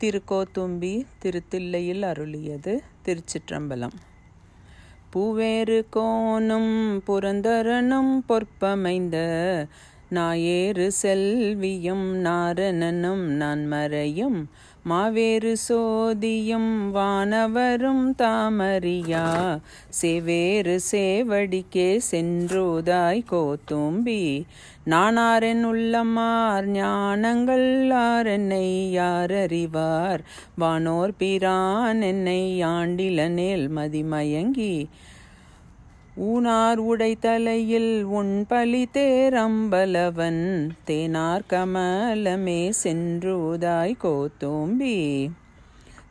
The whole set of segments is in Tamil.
திருக்கோத்தும்பி திருத்தில்லையில் அருளியது திருச்சிற்றம்பலம். பூவேறு கோனும் புரந்தரனும் பொற்பமைந்த நாயேறு செல்வியும் நாரணனும் நான் மறையும் மாவேறு சோதியும் வானவரும் தாமரியா சேவேறு சேவடிக்கே சென்றோதாய் கோத்தும்பி. நானாரென் உள்ளமார் ஞானங்கள் ஆரென்னை யாரறிவார் வானோர் பிரான் என்னை ஆண்டிலனேல் மதிமயங்கி. ஊனார் உடை தலையில் உன் பலி தேரம்பலவன் தேனார் கமலமே சென்றுதாய் கோத்தோம்பி.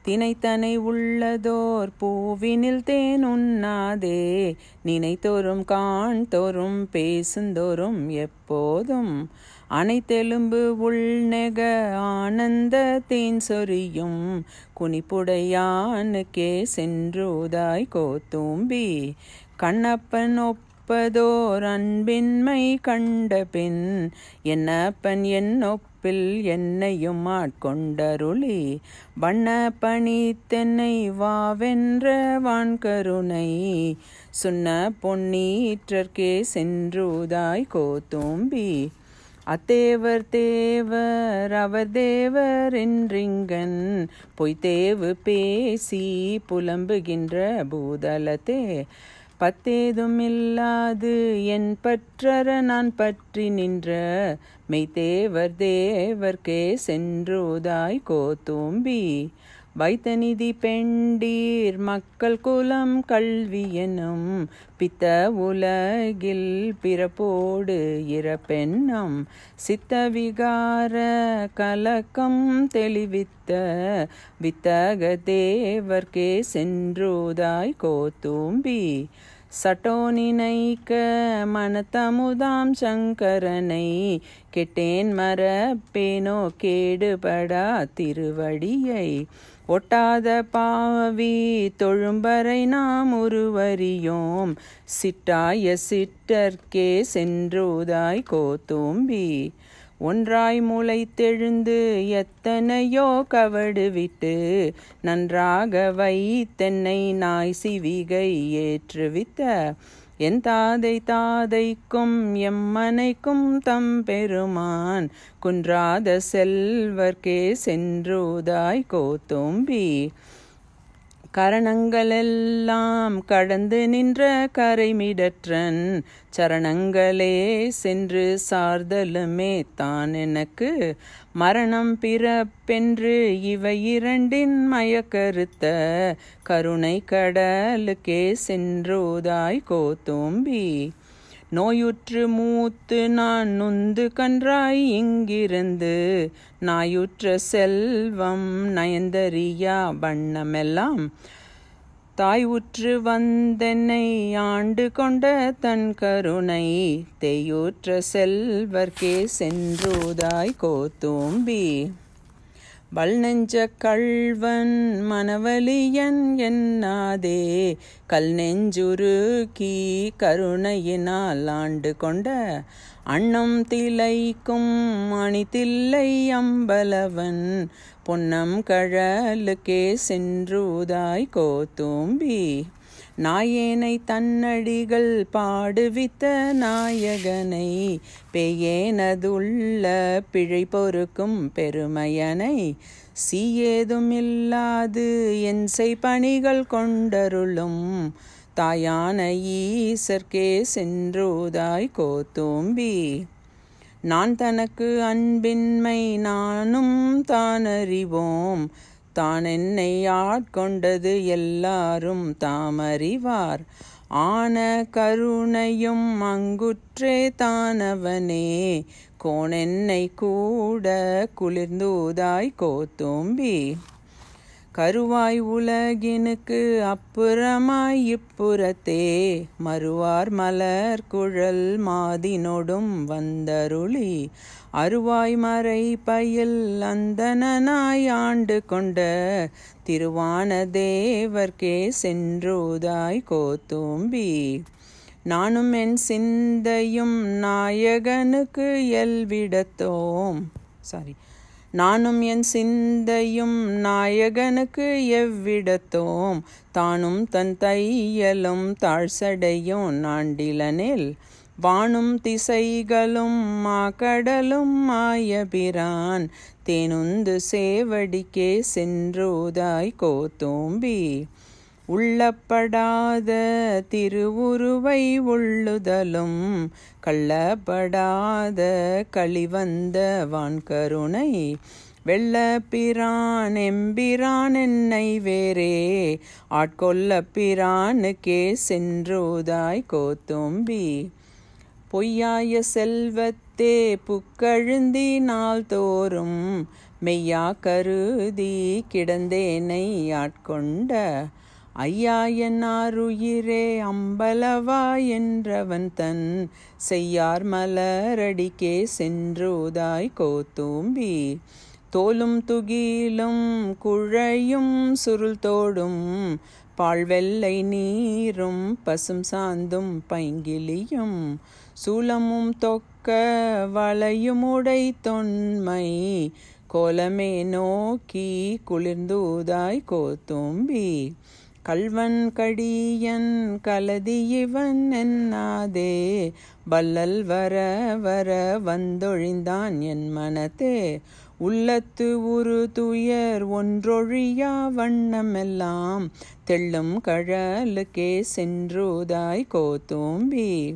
தினைத்தனை உள்ளதோர் பூவினில் தேன் உண்ணாதே. நினைத்தோறும் காண் தோறும் பேசுந்தோறும் எப்போதும் அனைத்தெலும்பு உள்நெக ஆனந்த தேன் சொரியும். குனிப்புடையானுக்கே சென்றுதாய் கோத்தூம்பி. கண்ணப்பன் ஒப்பதோர் அன்பின்மை கண்ட பின் என்னப்பன் என் ஒப்பில் என்னையும் ஆட்கொண்டருளி. வண்ண பணி தென்னை வாவென்ற வான்கருணை. சுண்ண பொன்னீற்றற்கே சென்றுதாய் கோத்தும்பி. அத்தேவர் தேவர் அவர் தேவர் என்றிங்கன். பொய்த்தேவு பேசி புலம்புகின்ற பூதலத்தே. பத்தேதும் இல்லாது என் பற்றற நான் பற்றி நின்ற மெய்தேவர் தேவர்க்கே சென்றுதாய் கோத்தும்பி. வைத்த நிதி பெண்டீர் மக்கள் குலம் கல்வி எனும் பித்த உலகில் பிறப்போடு இறப்பெண்ணம் சித்த விகார கலக்கம் தெளிவித்த வித்தக தேவர்க்கே சென்றோதாய் கோத்தூம்பி. சட்டோனினைக்க மனத்தமுதாம் சங்கரனை கெட்டேன் மரப்பேனோ கேடுபடா திருவடியை. ஒட்டாத பாவி தொழும்பரை நாம் உருவறியோம். சிட்டாய சிட்டர்க்கே சென்றுதாய் கோத்தூம்பி ஒன்றாய் முளைத்தெழுந்து எத்தனையோ கவடு விட்டு நன்றாக வைத்தென்னை நாய் சிவிகை ஏற்றுவித்த. என் தாதை தாதைக்கும் எம்மனைக்கும் தம் பெருமான் குன்றாத செல்வர்க்கே சென்றுதாய் கோத்தும்பி. கரணங்களெல்லாம் கடந்து நின்ற கரைமிடற்றன் சரணங்களே சென்று சார்தலுமே தான் எனக்கு. மரணம் பிறப்பென்று இவை இரண்டின் மயக்கருத்த கருணை கடலுக்கே சென்றுதாய் கோத்தோம்பி. நோயுற்று மூத்து நான் நுந்து கன்றாய் இங்கிருந்து. நாயுற்ற செல்வம் நயந்தறியா வண்ணமெல்லாம். தாய் உற்று வந்தென்னை ஆண்டு கொண்ட தன் கருணை. தேயுற்ற செல்வர்க்கே சென்றுதாய் கோத்தூம்பி. வல் நெஞ்ச கள்வன் மனவலியன் என்னாதே? கல் நெஞ்சுருக்கி கருணையினால் ஆண்டு கொண்ட அண்ணம் திளைக்கும் அணிதில்லை அம்பலவன். பொன்னம் கழலுக்கே சென்றுதாய் கோத்தூம்பி நாயேனை தன்னடிகள் பாடுவித்த நாயகனை பெயேனதுள்ள பிழை பொறுக்கும் பெருமையனை சீயேதும் இல்லாது என் செய் பணிகள் கொண்டருளும் தாயான ஈசர்க்கே சென்றுதாய் கோத்தூம்பி. நான் தனக்கு அன்பின்மை நானும் தான் அறிவோம் தான் என்னை ஆட்கொண்டது எல்லாரும் தாமறிவார். ஆன கருணையும் அங்குற்றே தானவனே. கோணென்னை கூட குளிர்ந்தூதாய் கோத்தும்பி. கருவாய் உலகினுக்கு அப்புறமாய் இப்புறத்தே மறுவார் மலர் குழல் மாதினொடும் வந்தருளி. அருவாய் மறை பயில் அந்தனாய் ஆண்டு கொண்ட திருவான தேவர்க்கே சென்றுதாய் கோத்தும்பி. நானும் என் சிந்தையும் நாயகனுக்கு எல்விடத்தோம் சாரி நானும் என் சிந்தையும் நாயகனுக்கு எவ்விடத்தோம்? தானும் தன் தையலும் தாழ்சடையும் நாண்டிலனில் வானும் திசைகளும் மாக்கடலும் மாயபிரான். தேனுந்து சேவடிக்கே சென்றோதாய் கோத்தோம்பி. உள்ளப்படாத திருவுருவை உள்ளுதலும் கள்ளப்படாத களிவந்த வான்கருணை வெள்ளப்பிரான் எம்பிரான் என்னை வேறே ஆட்கொள்ள பிரானுக்கே சென்றோதாய் கோத்தும்பி. பொய்யாய செல்வத்தே புக்கழுந்தினால் தோறும் மெய்யா கருதி கிடந்தேனை ஆட்கொண்ட ஐயா என்னாருயிரே அம்பலவா என்றவன் தன் செய்யார் மலரடிக்கே சென்றோதாய் கோத்தூம்பி. தோலும் துகிலும் குழையும் சுருள் தோடும் பால்வெள்ளை நீரும் பசும் சாந்தும் பைங்கிலியும் சூலமும் தொக்க வளையுமுடை தொன்மை கோலமே நோக்கி குளிர்ந்தூதாய் கோத்தும்பி. கல்வன் கடியன் கலதி இவன் என்னாதே? வல்லல் வர வர வந்தொழிந்தான் என் மனத்தே. உள்ளத்து உரு துயர் ஒன்றொழியா வண்ணமெல்லாம் தெள்ளும் கழலுக்கே சென்றுதாய் கோத்தூம்பி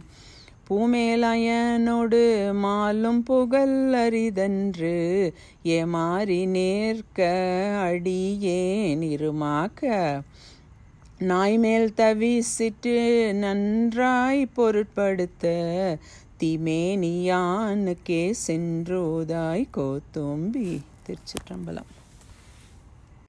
பூமேலயனோடு மாலும் புகழ் அரிதன்று ஏமாறி நேர்க்க அடியேன் இருமாக்க. நாய்மேல் தவிசிட்டு நன்றாய் பொருட்படுத்த திமேனியானுக்கே சென்றோதாய் கோத்தோம்பி. திருச்சிற்றம்பலம்.